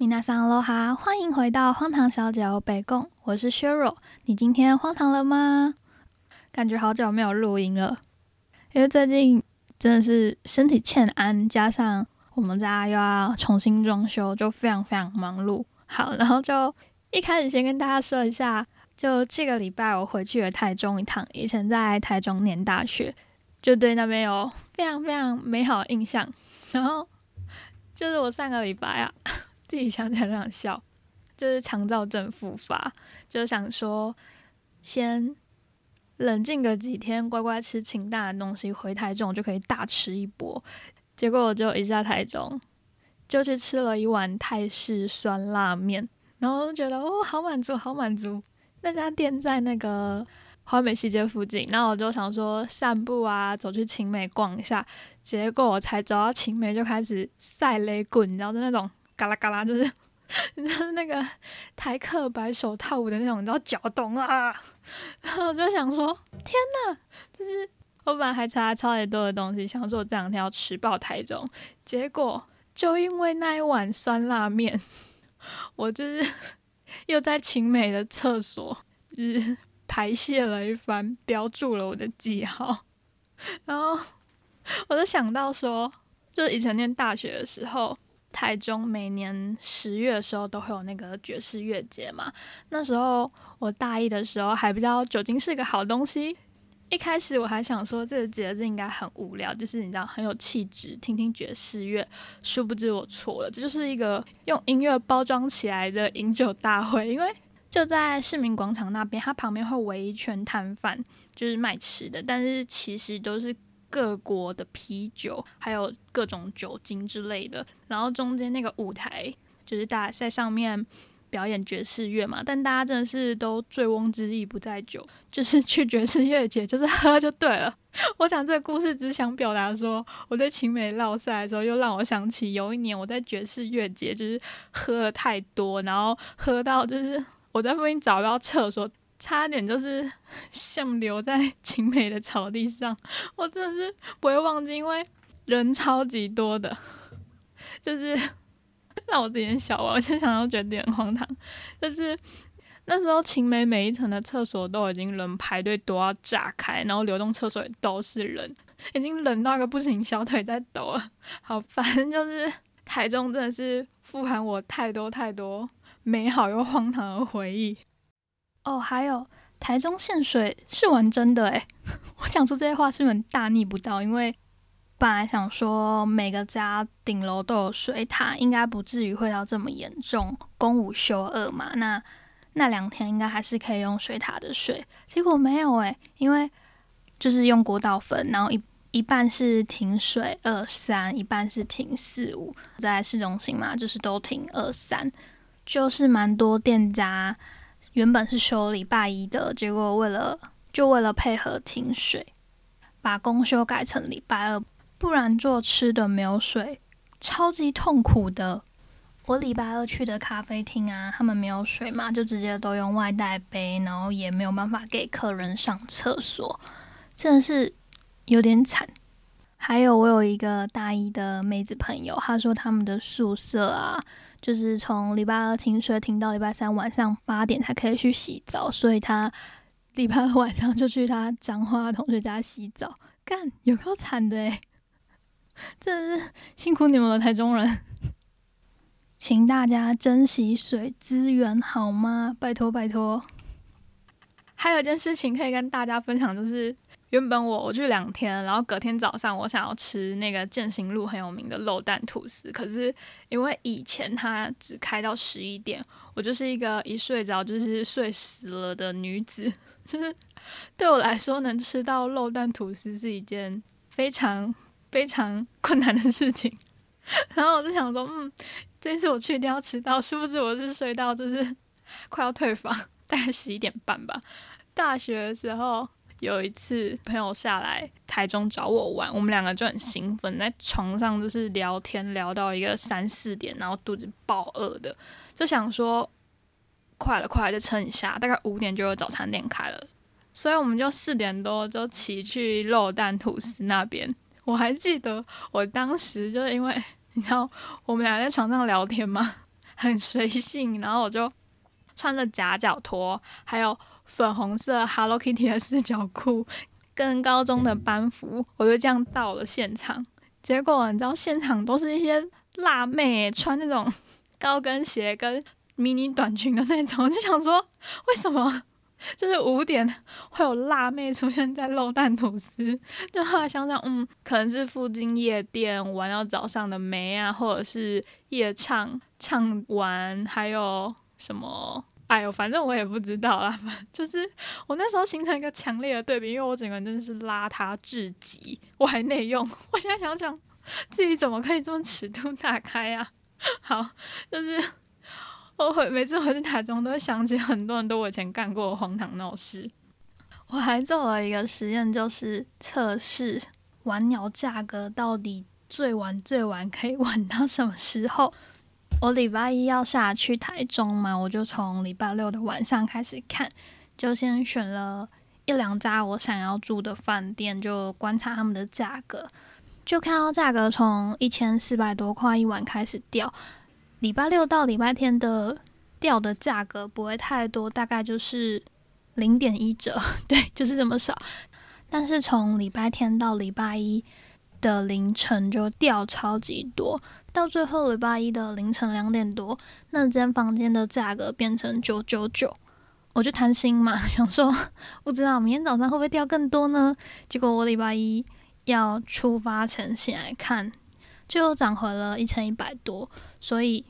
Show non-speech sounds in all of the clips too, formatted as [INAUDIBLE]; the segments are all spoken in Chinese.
米娜桑罗哈，欢迎回到荒唐小姐北贡，我是削弱。你今天荒唐了吗？感觉好久没有录音了，因为最近真的是身体欠安，加上我们家又要重新装修，就非常非常忙碌。好，然后就一开始先跟大家说一下，就这个礼拜我回去了台中一趟，以前在台中念大学，就对那边有非常非常美好的印象。然后就是我上个礼拜啊。自己想起来想笑，就是肠燥症复发，就想说先冷静个几天，乖乖吃清淡的东西，回台中就可以大吃一波。结果我就一下台中，就去吃了一碗泰式酸辣面，然后就觉得哦，好满足，好满足。那家店在那个华美西街附近，然后我就想说散步啊，走去晴美逛一下。结果我才走到晴美，就开始晒雷滚，你知道的那种。嘎啦嘎啦，就是你知道那个台客白手套舞的那种，你知道脚动啊，然后我就想说，天呐，就是我本来还差超级多的东西，想说我这两天要吃爆台中，结果就因为那一碗酸辣面，我就是 [LAUGHS] 又在晴美的厕所就是排泄了一番，标注了我的记号，然后我就想到说，就是以前念大学的时候。台中每年十月的时候都会有那个爵士乐节嘛。那时候我大一的时候还不知道酒精是个好东西。一开始我还想说这个节日应该很无聊，就是你知道很有气质，听听爵士乐。殊不知我错了，这就是一个用音乐包装起来的饮酒大会。因为就在市民广场那边，它旁边会围一圈摊贩，就是卖吃的，但是其实都是。各国的啤酒，还有各种酒精之类的，然后中间那个舞台就是大家在上面表演爵士乐嘛。但大家真的是都醉翁之意不在酒，[LAUGHS] 就是去爵士乐节就是喝就对了。[LAUGHS] 我讲这个故事只想表达说，我在青梅绕赛的时候，又让我想起有一年我在爵士乐节就是喝了太多，然后喝到就是我在附近找不到厕所。差点就是 [LAUGHS] 像留在晴美的草地上，我真的是不会忘记，因为人超级多的，就是 [LAUGHS] 让我自己小啊，我现在想到觉得很荒唐。就是那时候晴美每一层的厕所都已经人排队都要炸开，然后流动厕所也都是人，已经冷到个不行，小腿在抖了。好，反正就是台中真的是富含我太多太多美好又荒唐的回忆。哦，还有台中限水是玩真的诶，[LAUGHS] 我讲出这些话是很大逆不道，因为本来想说每个家顶楼都有水塔，应该不至于会到这么严重，公五休二嘛，那那两天应该还是可以用水塔的水，结果没有诶，因为就是用国道分，然后一一半是停水二三，一半是停四五，在市中心嘛，就是都停二三，就是蛮多店家。原本是休礼拜一的，结果为了就为了配合停水，把公休改成礼拜二，不然做吃的没有水，超级痛苦的。我礼拜二去的咖啡厅啊，他们没有水嘛，就直接都用外带杯，然后也没有办法给客人上厕所，真的是有点惨。还有我有一个大一的妹子朋友，她说他们的宿舍啊。就是从礼拜二停水停到礼拜三晚上八点才可以去洗澡，所以他礼拜二晚上就去他彰化同学家洗澡，干有够惨的诶，真是辛苦你们了台中人，请大家珍惜水资源好吗？拜托拜托。还有一件事情可以跟大家分享，就是。原本我我去两天，然后隔天早上我想要吃那个建行路很有名的肉蛋吐司，可是因为以前它只开到十一点，我就是一个一睡着就是睡死了的女子，[LAUGHS] 就是对我来说能吃到肉蛋吐司是一件非常非常困难的事情。[LAUGHS] 然后我就想说，嗯，这次我去一定要吃到，殊不知我是睡到就是快要退房，大概十一点半吧。大学的时候。有一次，朋友下来台中找我玩，我们两个就很兴奋，在床上就是聊天，聊到一个三四点，然后肚子爆饿的，就想说快了，快了，就撑一下，大概五点就有早餐店开了，所以我们就四点多就骑去肉蛋吐司那边。我还记得我当时就是因为你知道我们俩在床上聊天嘛，很随性，然后我就穿着夹脚拖，还有粉红色 Hello Kitty 的四角裤，跟高中的班服，我就这样到了现场。结果你知道，现场都是一些辣妹，穿那种 [LAUGHS] 高跟鞋跟迷你短裙的那种，[LAUGHS] 就想说为什么？就是五点会有辣妹出现在肉蛋吐司，就后来想想，嗯，可能是附近夜店玩到早上的妹啊，或者是夜唱唱完，还有什么？哎呦，反正我也不知道啦。[LAUGHS] 就是我那时候形成一个强烈的对比，因为我整个人真的是邋遢至极，我还内用。[LAUGHS] 我现在想想，自己怎么可以这么尺度大开啊？[LAUGHS] 好，就是。我回每次回去台中，都会想起很多人都我以前干过的荒唐闹事。我还做了一个实验，就是测试玩鸟价格到底最晚最晚可以晚到什么时候。我礼拜一要下去台中嘛，我就从礼拜六的晚上开始看，就先选了一两家我想要住的饭店，就观察他们的价格，就看到价格从一千四百多块一晚开始掉。礼拜六到礼拜天的掉的价格不会太多，大概就是零点一折，[LAUGHS] 对，就是这么少。但是从礼拜天到礼拜一的凌晨就掉超级多，到最后礼拜一的凌晨两点多，那间房间的价格变成九九九，我就贪心嘛，[LAUGHS] 想说不知道明天早上会不会掉更多呢？结果我礼拜一要出发前醒来看。就涨回了一千一百多，所以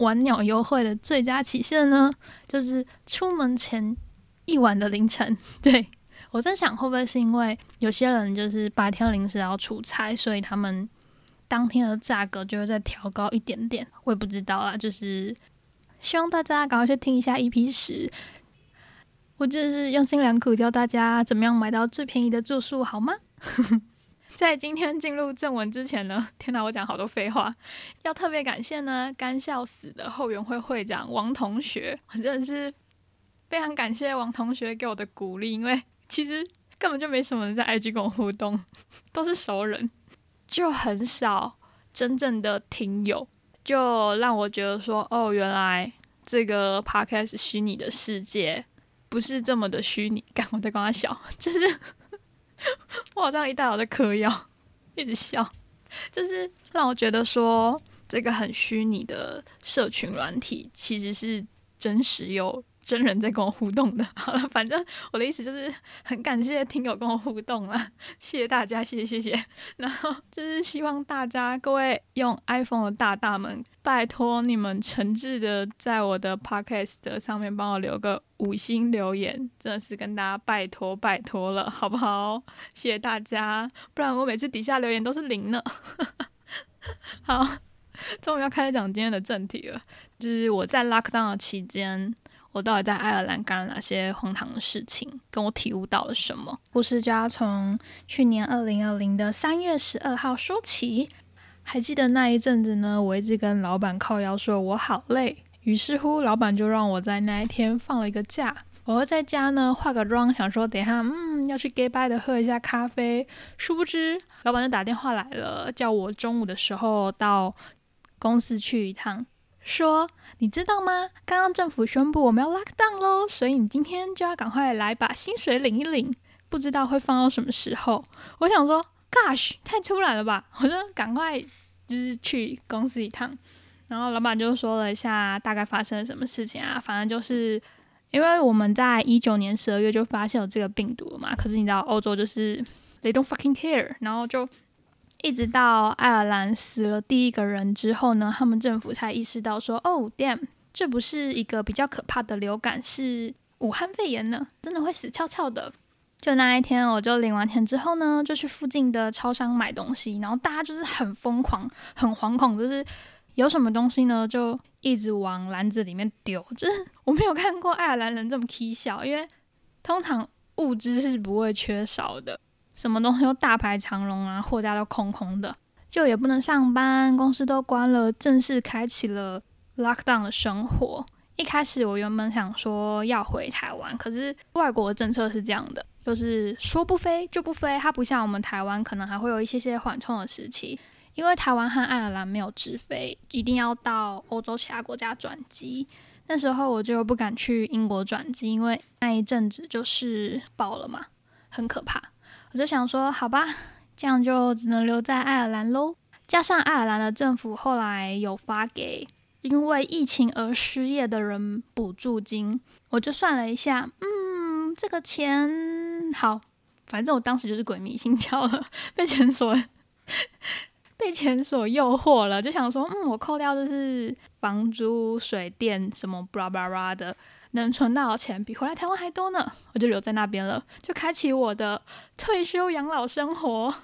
晚鸟优惠的最佳期限呢，就是出门前一晚的凌晨。[LAUGHS] 对我在想，会不会是因为有些人就是白天临时要出差，所以他们当天的价格就会再调高一点点？我也不知道啦，就是希望大家赶快去听一下 EP 十，我真的是用心良苦教大家怎么样买到最便宜的住宿，好吗？[LAUGHS] 在今天进入正文之前呢，天哪，我讲好多废话。要特别感谢呢，干笑死的后援会会长王同学，我真的是非常感谢王同学给我的鼓励，因为其实根本就没什么人在 IG 跟我互动，都是熟人，就很少真正的听友，就让我觉得说，哦，原来这个 Podcast 虚拟的世界不是这么的虚拟。干，我在跟他笑，[LAUGHS] 就是。我好像一大早在嗑药，一直笑，就是让我觉得说这个很虚拟的社群软体其实是真实有真人在跟我互动的。[LAUGHS] 好了，反正我的意思就是很感谢听友跟我互动了，[LAUGHS] 谢谢大家，谢谢谢谢。[LAUGHS] 然后就是希望大家各位用 iPhone 的大大们，拜托你们诚挚的在我的 Podcast 上面帮我留个。五星留言真的是跟大家拜托拜托了，好不好？谢谢大家，不然我每次底下留言都是零呢。好，终于要开始讲今天的正题了，就是我在 lockdown 的期间，我到底在爱尔兰干了哪些荒唐的事情，跟我体悟到了什么？故事就要从去年二零二零的三月十二号说起。还记得那一阵子呢，我一直跟老板靠腰说我好累。于是乎，老板就让我在那一天放了一个假。我在家呢化个妆，想说等一下，嗯，要去 gay bye 的喝一下咖啡。殊不知，老板就打电话来了，叫我中午的时候到公司去一趟，说你知道吗？刚刚政府宣布我们要 lock down 喽，所以你今天就要赶快来把薪水领一领。不知道会放到什么时候。我想说，gosh，太突然了吧！我就赶快就是去公司一趟。然后老板就说了一下大概发生了什么事情啊，反正就是因为我们在一九年十二月就发现有这个病毒了嘛，可是你知道欧洲就是 they don't fucking care，然后就一直到爱尔兰死了第一个人之后呢，他们政府才意识到说，哦，damn，这不是一个比较可怕的流感，是武汉肺炎呢，真的会死翘翘的。就那一天，我就领完钱之后呢，就去附近的超商买东西，然后大家就是很疯狂、很惶恐，就是。有什么东西呢？就一直往篮子里面丢。就是我没有看过爱尔兰人这么蹊跷，因为通常物资是不会缺少的，什么东西都大排长龙啊，货架都空空的，就也不能上班，公司都关了，正式开启了 lockdown 的生活。一开始我原本想说要回台湾，可是外国的政策是这样的，就是说不飞就不飞，它不像我们台湾可能还会有一些些缓冲的时期。因为台湾和爱尔兰没有直飞，一定要到欧洲其他国家转机。那时候我就不敢去英国转机，因为那一阵子就是爆了嘛，很可怕。我就想说，好吧，这样就只能留在爱尔兰喽。加上爱尔兰的政府后来有发给因为疫情而失业的人补助金，我就算了一下，嗯，这个钱好，反正我当时就是鬼迷心窍了，[LAUGHS] 被钱所。被钱所诱惑了，就想说，嗯，我扣掉就是房租、水电什么巴拉巴拉的，能存到的钱比回来台湾还多呢，我就留在那边了，就开启我的退休养老生活。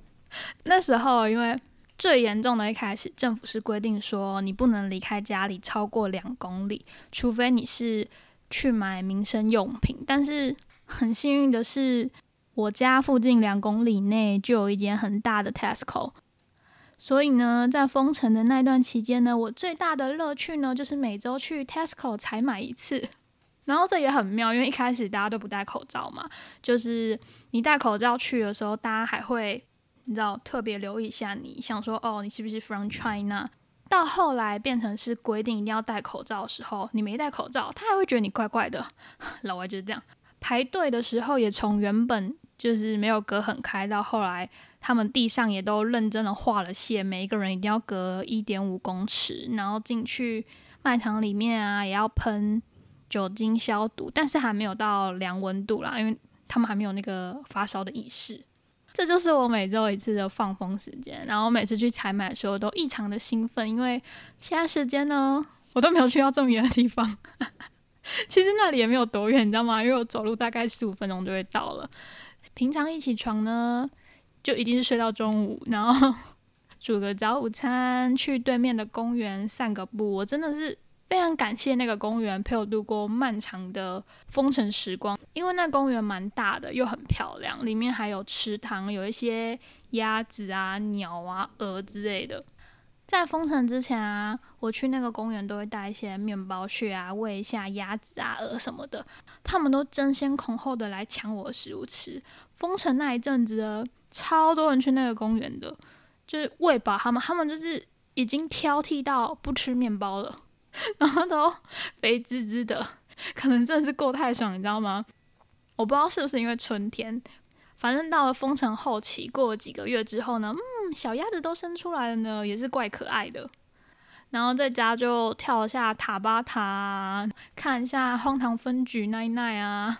[LAUGHS] 那时候，因为最严重的一开始，政府是规定说你不能离开家里超过两公里，除非你是去买民生用品。但是很幸运的是，我家附近两公里内就有一间很大的 Tesco。所以呢，在封城的那段期间呢，我最大的乐趣呢，就是每周去 Tesco 采买一次。然后这也很妙，因为一开始大家都不戴口罩嘛，就是你戴口罩去的时候，大家还会你知道特别留意一下，你想说哦，你是不是 from China？到后来变成是规定一定要戴口罩的时候，你没戴口罩，他还会觉得你怪怪的。[LAUGHS] 老外就是这样，排队的时候也从原本就是没有隔很开，到后来。他们地上也都认真的画了线，每一个人一定要隔一点五公尺，然后进去卖场里面啊，也要喷酒精消毒，但是还没有到量温度啦，因为他们还没有那个发烧的意识。这就是我每周一次的放风时间，然后每次去采买的时候都异常的兴奋，因为其他时间呢，我都没有去到这么远的地方。[LAUGHS] 其实那里也没有多远，你知道吗？因为我走路大概十五分钟就会到了。平常一起床呢。就一定是睡到中午，然后 [LAUGHS] 煮个早午餐，去对面的公园散个步。我真的是非常感谢那个公园陪我度过漫长的封城时光，因为那公园蛮大的，又很漂亮，里面还有池塘，有一些鸭子啊、鸟啊、鹅之类的。在封城之前啊，我去那个公园都会带一些面包去啊，喂一下鸭子啊、鹅什么的，他们都争先恐后的来抢我的食物吃。封城那一阵子。超多人去那个公园的，就是喂饱他们，他们就是已经挑剔到不吃面包了，[LAUGHS] 然后都肥滋滋的，可能真的是过太爽，你知道吗？我不知道是不是因为春天，反正到了封城后期，过了几个月之后呢，嗯，小鸭子都生出来了呢，也是怪可爱的。然后在家就跳一下塔巴塔，看一下荒唐分局奈奈啊，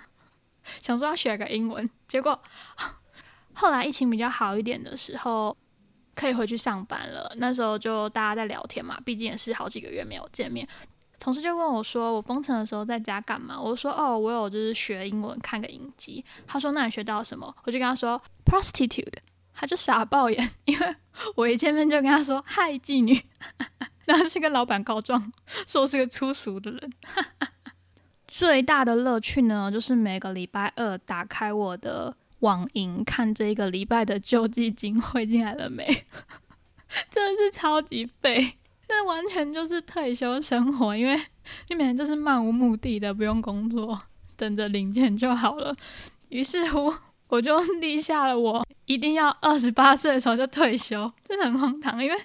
想说要学个英文，结果。后来疫情比较好一点的时候，可以回去上班了。那时候就大家在聊天嘛，毕竟也是好几个月没有见面。同事就问我说：“我封城的时候在家干嘛？”我说：“哦，我有就是学英文，看个影集。”他说：“那你学到什么？”我就跟他说：“prostitute。”他就傻爆眼，因为我一见面就跟他说：“嗨，妓女。[LAUGHS] ”然后去跟老板告状，说我是个粗俗的人。最大的乐趣呢，就是每个礼拜二打开我的。网银看这一个礼拜的救济金汇进来了没？[LAUGHS] 真的是超级废，那完全就是退休生活，因为你每天就是漫无目的的，不用工作，等着领钱就好了。于是乎，我就立下了我一定要二十八岁的时候就退休，真的很荒唐，因为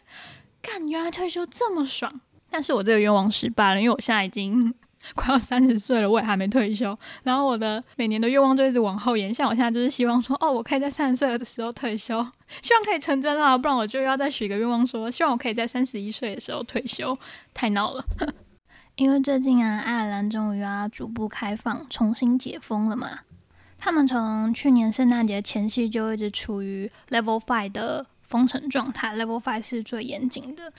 干原来退休这么爽。但是我这个愿望失败了，因为我现在已经。快要三十岁了，我也还没退休。然后我的每年的愿望就一直往后延，像我现在就是希望说，哦，我可以在三十岁的时候退休，希望可以成真啊！不然我就要再许一个愿望，说希望我可以在三十一岁的时候退休。太闹了，[LAUGHS] 因为最近啊，爱尔兰终于要逐步开放，重新解封了嘛。他们从去年圣诞节前夕就一直处于 Level Five 的封城状态，Level Five 是最严谨的。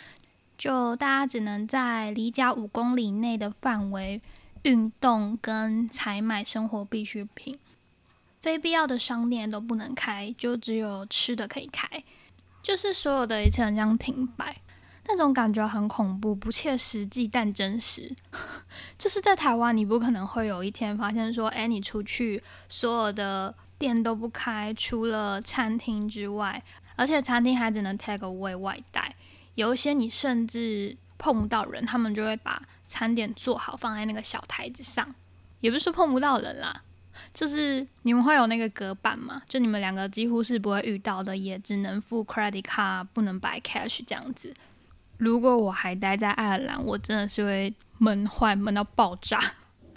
就大家只能在离家五公里内的范围运动跟采买生活必需品，非必要的商店都不能开，就只有吃的可以开，就是所有的一切这样停摆，那种感觉很恐怖，不切实际但真实。[LAUGHS] 就是在台湾，你不可能会有一天发现说，哎，你出去所有的店都不开，除了餐厅之外，而且餐厅还只能 take away 外带。有一些你甚至碰不到人，他们就会把餐点做好放在那个小台子上，也不是说碰不到人啦，就是你们会有那个隔板嘛？就你们两个几乎是不会遇到的，也只能付 credit card，不能摆 cash 这样子。如果我还待在爱尔兰，我真的是会闷坏，闷到爆炸。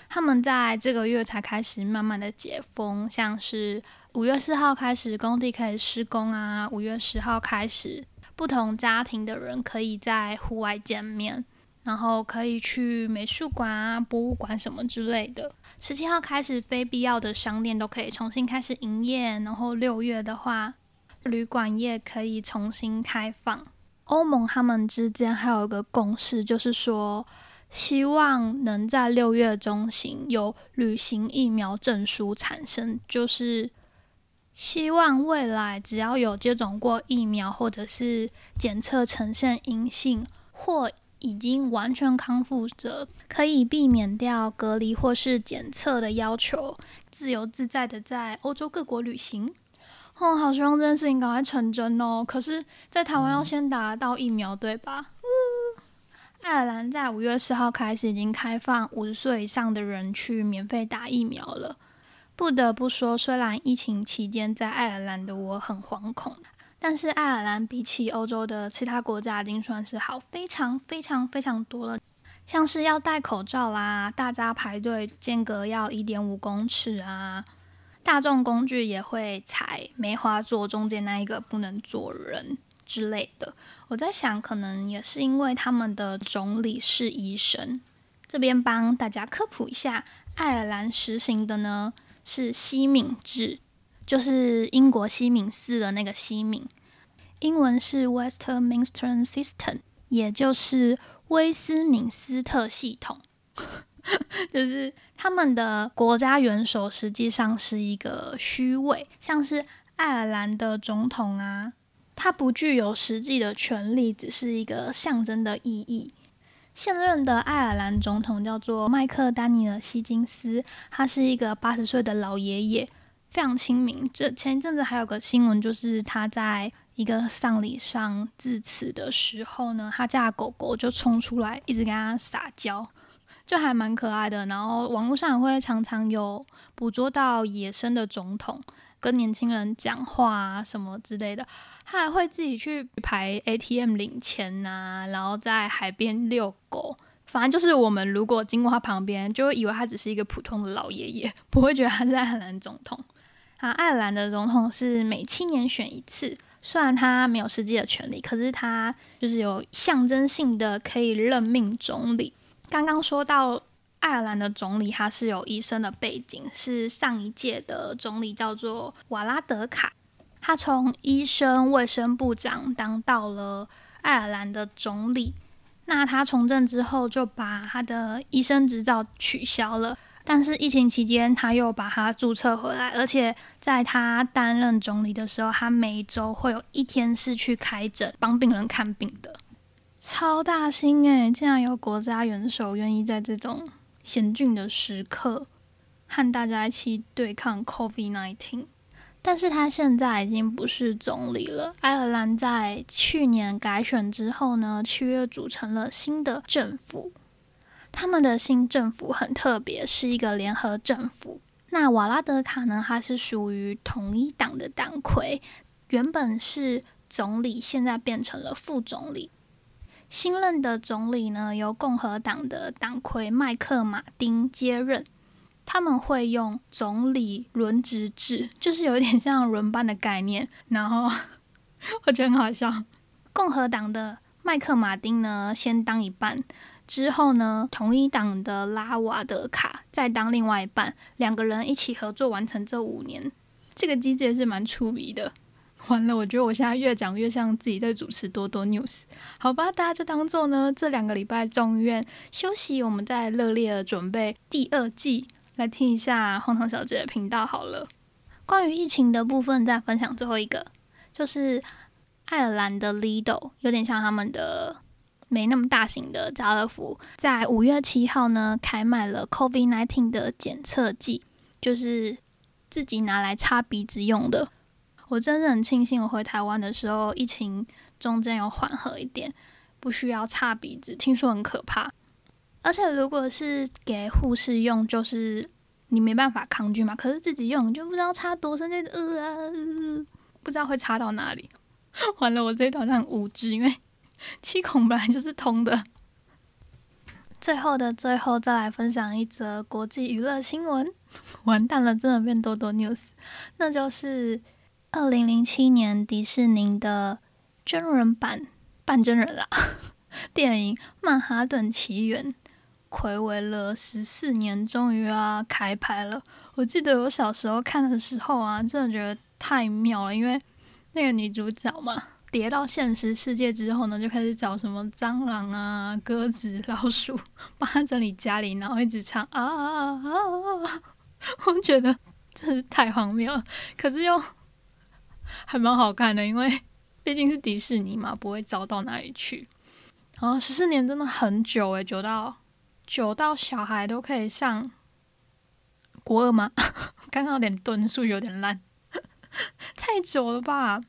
他们在这个月才开始慢慢的解封，像是五月四号开始工地开始施工啊，五月十号开始不同家庭的人可以在户外见面，然后可以去美术馆啊、博物馆什么之类的。十七号开始，非必要的商店都可以重新开始营业，然后六月的话，旅馆业可以重新开放。欧盟他们之间还有一个共识，就是说。希望能在六月中旬有旅行疫苗证书产生，就是希望未来只要有接种过疫苗或者是检测呈现阴性或已经完全康复者，可以避免掉隔离或是检测的要求，自由自在的在欧洲各国旅行。哦，好希望这件事情赶快成真哦！可是，在台湾要先打到疫苗，对吧？爱尔兰在五月四号开始已经开放五十岁以上的人去免费打疫苗了。不得不说，虽然疫情期间在爱尔兰的我很惶恐，但是爱尔兰比起欧洲的其他国家已经算是好非常非常非常多了。像是要戴口罩啦，大家排队间隔要一点五公尺啊，大众工具也会踩梅花座中间那一个不能坐人之类的。我在想，可能也是因为他们的总理是医生。这边帮大家科普一下，爱尔兰实行的呢是西敏制，就是英国西敏寺的那个西敏，英文是 Westminster System，也就是威斯敏斯特系统。[LAUGHS] 就是他们的国家元首实际上是一个虚位，像是爱尔兰的总统啊。它不具有实际的权利，只是一个象征的意义。现任的爱尔兰总统叫做麦克丹尼尔·希金斯，他是一个八十岁的老爷爷，非常亲民。这前一阵子还有个新闻，就是他在一个丧礼上致辞的时候呢，他家狗狗就冲出来，一直跟他撒娇，就还蛮可爱的。然后网络上也会常常有捕捉到野生的总统。跟年轻人讲话啊，什么之类的，他还会自己去排 ATM 领钱呐，然后在海边遛狗。反正就是我们如果经过他旁边，就会以为他只是一个普通的老爷爷，不会觉得他是爱尔兰总统。[LAUGHS] 啊，爱尔兰的总统是每七年选一次，虽然他没有实际的权利，可是他就是有象征性的可以任命总理。刚刚说到。爱尔兰的总理他是有医生的背景，是上一届的总理叫做瓦拉德卡，他从医生、卫生部长当到了爱尔兰的总理。那他从政之后就把他的医生执照取消了，但是疫情期间他又把他注册回来，而且在他担任总理的时候，他每周会有一天是去开诊帮病人看病的，超大心诶，竟然有国家元首愿意在这种。险峻的时刻，和大家一起对抗 COVID-19。但是他现在已经不是总理了。爱尔兰在去年改选之后呢，七月组成了新的政府。他们的新政府很特别，是一个联合政府。那瓦拉德卡呢，他是属于统一党的党魁，原本是总理，现在变成了副总理。新任的总理呢，由共和党的党魁麦克马丁接任。他们会用总理轮值制，就是有点像轮班的概念。然后 [LAUGHS] 我觉得很好笑。共和党的麦克马丁呢，先当一半，之后呢，同一党的拉瓦德卡再当另外一半，两个人一起合作完成这五年。这个机制也是蛮出名的。完了，我觉得我现在越讲越像自己在主持多多 news，好吧，大家就当做呢这两个礼拜众议院休息，我们在热烈的准备第二季，来听一下荒唐小姐的频道好了。关于疫情的部分，再分享最后一个，就是爱尔兰的 Lido，有点像他们的没那么大型的家乐福，在五月七号呢开卖了 COVID-19 的检测剂，就是自己拿来擦鼻子用的。我真的很庆幸，我回台湾的时候，疫情中间有缓和一点，不需要擦鼻子。听说很可怕，而且如果是给护士用，就是你没办法抗拒嘛。可是自己用就不知道插多深，就呃啊，不知道会插到哪里。[LAUGHS] 完了，我这一段很无知，因为 [LAUGHS] 气孔本来就是通的。最后的最后，再来分享一则国际娱乐新闻。[LAUGHS] 完蛋了，真的变多多 news。那就是二零零七年迪士尼的真人版半真人啦 [LAUGHS] 电影《曼哈顿奇缘》，暌违了十四年，终于啊开拍了。我记得我小时候看的时候啊，真的觉得太妙了，因为那个女主角嘛。跌到现实世界之后呢，就开始找什么蟑螂啊、鸽子、老鼠，[LAUGHS] 帮他整理家里，然后一直唱啊啊啊啊！[LAUGHS] 我觉得真是太荒谬了，可是又还蛮好看的，因为 [LAUGHS] 毕竟是迪士尼嘛，不会糟到哪里去。然后十四年真的很久诶，久到久到小孩都可以上国二吗？[LAUGHS] 刚刚有点顿，数学有点烂，太久了吧？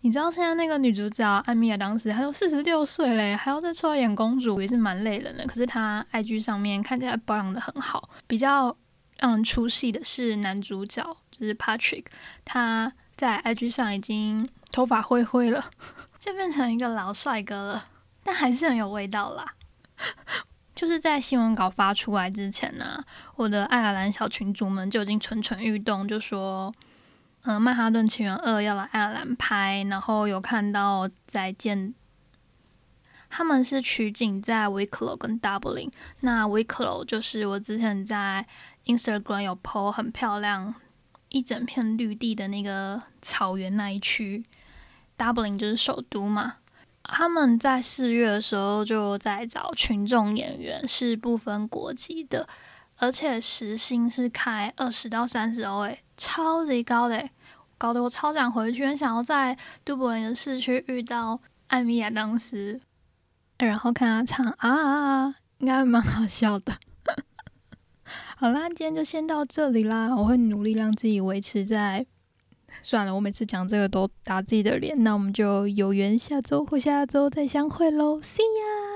你知道现在那个女主角艾米亚当时她都四十六岁嘞，还要再出来演公主，也是蛮累人的。可是她 IG 上面看起来保养的很好。比较让人出戏的是男主角，就是 Patrick，他在 IG 上已经头发灰灰了，[LAUGHS] 就变成一个老帅哥了，但还是很有味道啦。就是在新闻稿发出来之前呢，我的爱尔兰小群主们就已经蠢蠢欲动，就说。嗯，《曼哈顿情缘二》要来爱尔兰拍，然后有看到再见，他们是取景在 Wicklow 跟 Dublin。那 Wicklow 就是我之前在 Instagram 有 po 很漂亮一整片绿地的那个草原那一区，Dublin 就是首都嘛。他们在四月的时候就在找群众演员，是不分国籍的，而且时薪是开二十到三十欧诶。超级高的，搞得我超想回去，想要在杜柏林的市区遇到艾米亚当时，然后看他唱啊，应该蛮好笑的。好啦，今天就先到这里啦，我会努力让自己维持在。算了，我每次讲这个都打自己的脸，那我们就有缘下周或下周再相会喽，See ya。